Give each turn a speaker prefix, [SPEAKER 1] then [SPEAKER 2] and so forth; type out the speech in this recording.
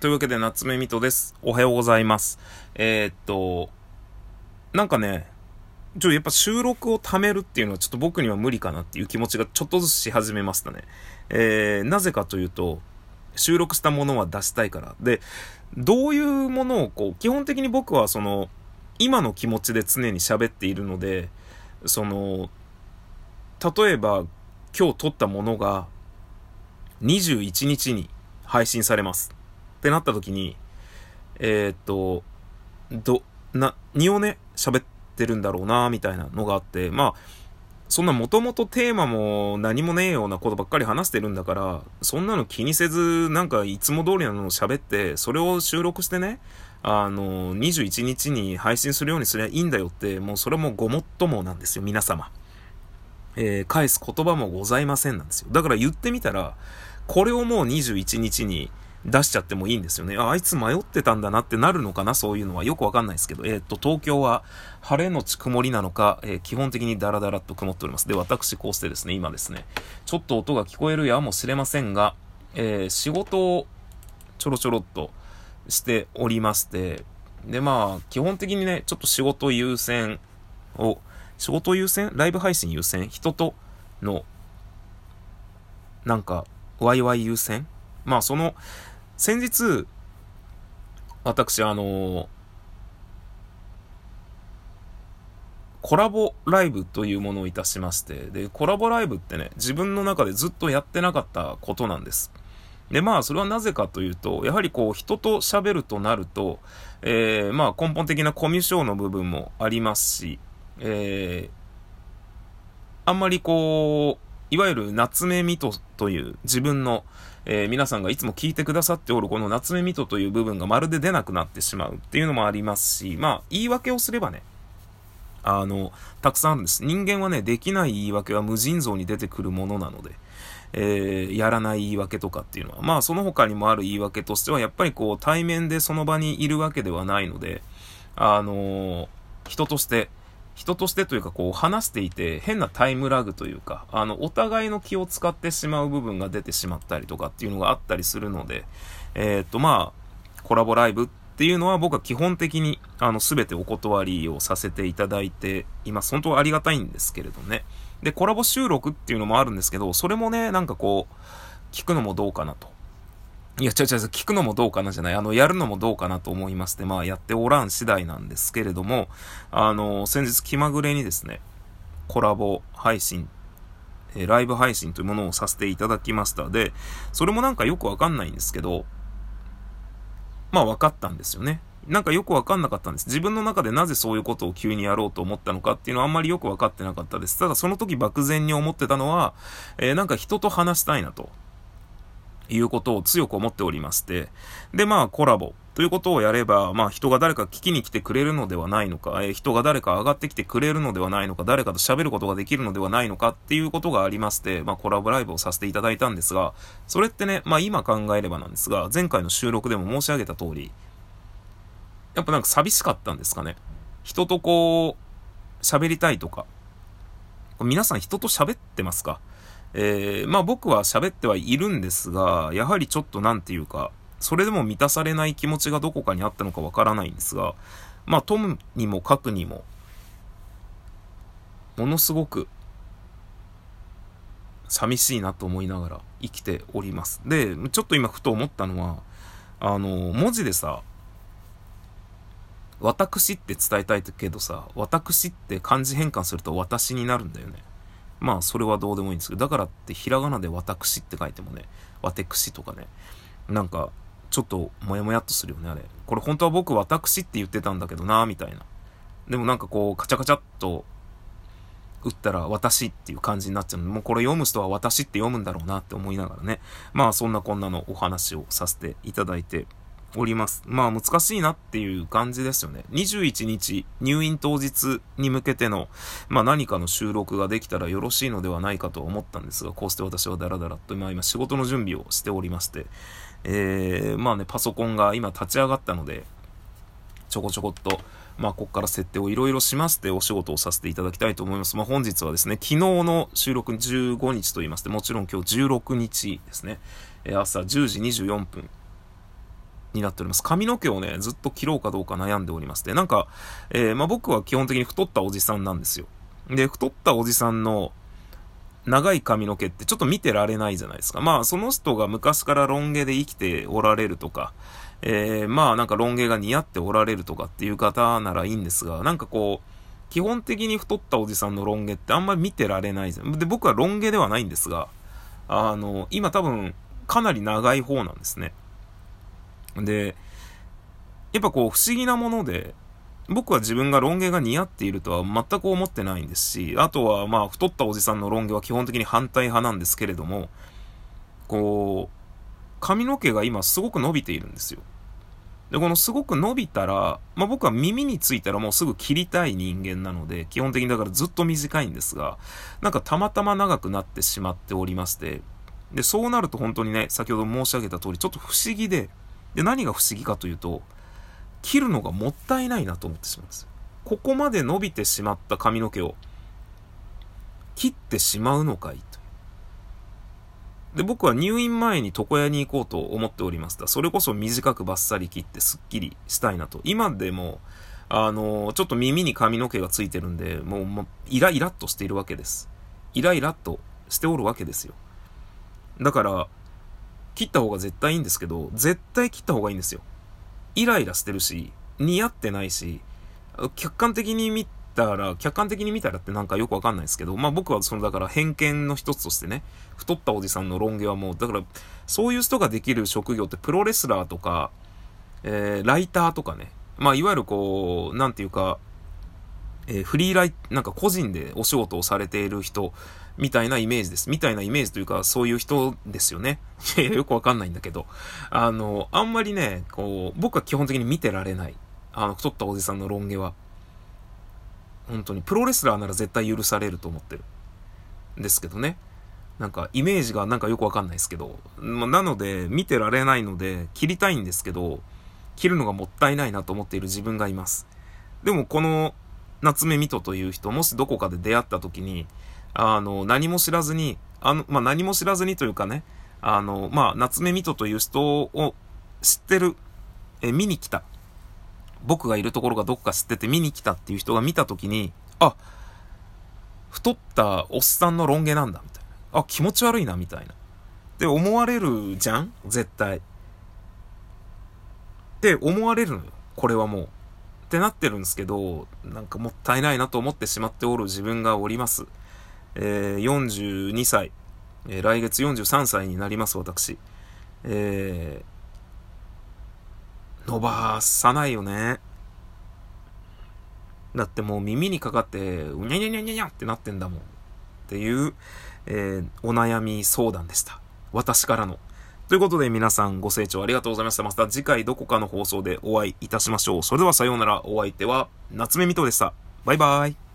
[SPEAKER 1] というわけで、夏目みとです。おはようございます。えー、っと、なんかね、ちょ、やっぱ収録を貯めるっていうのはちょっと僕には無理かなっていう気持ちがちょっとずつし始めましたね。えー、なぜかというと、収録したものは出したいから。で、どういうものをこう、基本的に僕はその、今の気持ちで常に喋っているので、その、例えば今日撮ったものが21日に配信されます。ってなった時に、えー、っと、ど、な、何をね、喋ってるんだろうな、みたいなのがあって、まあ、そんなもともとテーマも何もねえようなことばっかり話してるんだから、そんなの気にせず、なんかいつも通りなのを喋って、それを収録してね、あの、21日に配信するようにすりゃいいんだよって、もうそれもごもっともなんですよ、皆様。えー、返す言葉もございませんなんですよ。だから言ってみたら、これをもう21日に出しちゃってもいいんですよね。あ、あいつ迷ってたんだなってなるのかな？そういうのはよくわかんないですけど。えー、っと、東京は晴れのち曇りなのか、えー、基本的にダラダラと曇っております。で、私こうしてですね、今ですね、ちょっと音が聞こえるやもしれませんが、えー、仕事をちょろちょろっとしておりまして、で、まあ、基本的にね、ちょっと仕事優先を、仕事優先？ライブ配信優先？人との、なんか、ワイワイ優先？まあ、その、先日、私、あのコラボライブというものをいたしまして、で、コラボライブってね、自分の中でずっとやってなかったことなんです。で、まあ、それはなぜかというと、やはりこう、人と喋るとなると、えー、まあ、根本的なコミュ障の部分もありますし、えー、あんまりこう、いわゆる夏目ミトという自分の、えー、皆さんがいつも聞いてくださっておるこの夏目ミトという部分がまるで出なくなってしまうっていうのもありますし、まあ、言い訳をすればね、あの、たくさんあるんです。人間はね、できない言い訳は無尽蔵に出てくるものなので、えー、やらない言い訳とかっていうのは、まあ、その他にもある言い訳としては、やっぱりこう、対面でその場にいるわけではないので、あのー、人として、人としてというかこう話していて変なタイムラグというか、あの、お互いの気を使ってしまう部分が出てしまったりとかっていうのがあったりするので、え、っとまあ、コラボライブっていうのは僕は基本的にあの全てお断りをさせていただいています。本当はありがたいんですけれどね。で、コラボ収録っていうのもあるんですけど、それもね、なんかこう、聞くのもどうかなと。いや、違う違う、聞くのもどうかなじゃない。あの、やるのもどうかなと思いまして、まあ、やっておらん次第なんですけれども、あの、先日気まぐれにですね、コラボ配信、えライブ配信というものをさせていただきました。で、それもなんかよくわかんないんですけど、まあ、分かったんですよね。なんかよくわかんなかったんです。自分の中でなぜそういうことを急にやろうと思ったのかっていうのはあんまりよくわかってなかったです。ただその時漠然に思ってたのは、えー、なんか人と話したいなと。いうことを強く思っておりまして、で、まあ、コラボということをやれば、まあ、人が誰か聞きに来てくれるのではないのか、えー、人が誰か上がってきてくれるのではないのか、誰かと喋ることができるのではないのかっていうことがありまして、まあ、コラボライブをさせていただいたんですが、それってね、まあ、今考えればなんですが、前回の収録でも申し上げた通り、やっぱなんか寂しかったんですかね。人とこう、喋りたいとか。皆さん人と喋ってますか？えー、まあ僕は喋ってはいるんですが、やはりちょっとなんていうか、それでも満たされない気持ちがどこかにあったのかわからないんですが、まあ、とむにも書くにも、ものすごく、寂しいなと思いながら生きております。で、ちょっと今ふと思ったのは、あの、文字でさ、私って伝えたいけどさ、私って漢字変換すると私になるんだよね。まあ、それはどうでもいいんですけど、だからってひらがなで私って書いてもね、私とかね、なんか、ちょっともやもやっとするよね、あれ。これ本当は僕私って言ってたんだけどな、みたいな。でもなんかこう、カチャカチャっと打ったら私っていう感じになっちゃうので、もうこれ読む人は私って読むんだろうなって思いながらね。まあそんなこんなのお話をさせていただいております。まあ難しいなっていう感じですよね。21日入院当日に向けての、まあ何かの収録ができたらよろしいのではないかと思ったんですが、こうして私はダラダラと、まあ今仕事の準備をしておりまして、えー、まあね、パソコンが今立ち上がったので、ちょこちょこっと、まあ、ここから設定をいろいろしましてお仕事をさせていただきたいと思います。まあ、本日はですね、昨日の収録15日と言いまして、もちろん今日16日ですね、朝10時24分になっております。髪の毛をね、ずっと切ろうかどうか悩んでおりまして、なんか、えー、まあ、僕は基本的に太ったおじさんなんですよ。で、太ったおじさんの長い髪の毛ってちょっと見てられないじゃないですか。まあ、その人が昔からロン毛で生きておられるとか、えー、まあなんかロン毛が似合っておられるとかっていう方ならいいんですが、なんかこう、基本的に太ったおじさんのロン毛ってあんまり見てられないじゃん。で、僕はロン毛ではないんですが、あの、今多分かなり長い方なんですね。で、やっぱこう不思議なもので、僕は自分がロン毛が似合っているとは全く思ってないんですし、あとはまあ太ったおじさんのロン毛は基本的に反対派なんですけれども、こう、髪の毛が今すごく伸びているんですよ。で、このすごく伸びたら、まあ僕は耳についたらもうすぐ切りたい人間なので、基本的にだからずっと短いんですが、なんかたまたま長くなってしまっておりまして、で、そうなると本当にね、先ほど申し上げた通り、ちょっと不思議で、で、何が不思議かというと、切るのがもったいないなと思ってしまうんですよ。ここまで伸びてしまった髪の毛を切ってしまうのかいと。で、僕は入院前に床屋に行こうと思っておりました。それこそ短くバッサリ切ってスッキリしたいなと。今でも、あの、ちょっと耳に髪の毛がついてるんで、もう、もうイライラっとしているわけです。イライラっとしておるわけですよ。だから、切った方が絶対いいんですけど、絶対切った方がいいんですよ。イライラしてるし、似合ってないし、客観的に見たら、客観的に見たらってなんかよくわかんないですけど、まあ僕はそのだから偏見の一つとしてね、太ったおじさんのロン毛はもう、だからそういう人ができる職業ってプロレスラーとか、えー、ライターとかね、まあいわゆるこう、なんていうか、えー、フリーライ、なんか個人でお仕事をされている人みたいなイメージです。みたいなイメージというか、そういう人ですよね。いやよくわかんないんだけど。あの、あんまりね、こう、僕は基本的に見てられない。あの、太ったおじさんのロン毛は。本当に、プロレスラーなら絶対許されると思ってる。ですけどね。なんか、イメージがなんかよくわかんないですけど。ま、なので、見てられないので、切りたいんですけど、切るのがもったいないなと思っている自分がいます。でも、この、夏目ミトという人、もしどこかで出会った時に、あの、何も知らずに、あの、まあ、何も知らずにというかね、あの、まあ、夏目ミトという人を知ってる、え、見に来た。僕がいるところがどっか知ってて見に来たっていう人が見たときに、あ、太ったおっさんのロン毛なんだ、みたいな。あ、気持ち悪いな、みたいな。って思われるじゃん？絶対。って思われるのよ。これはもう。ってなってるんですけど、なんかもったいないなと思ってしまっておる自分がおります。えー、42歳、えー、来月43歳になります、私。えー、伸ばさないよね。だってもう耳にかかって、うにゃにゃにゃにゃにゃってなってんだもん。っていう、えー、お悩み相談でした。私からの。ということで皆さんご清聴ありがとうございました。また次回どこかの放送でお会いいたしましょう。それではさようなら。お相手は夏目みとでした。バイバイ。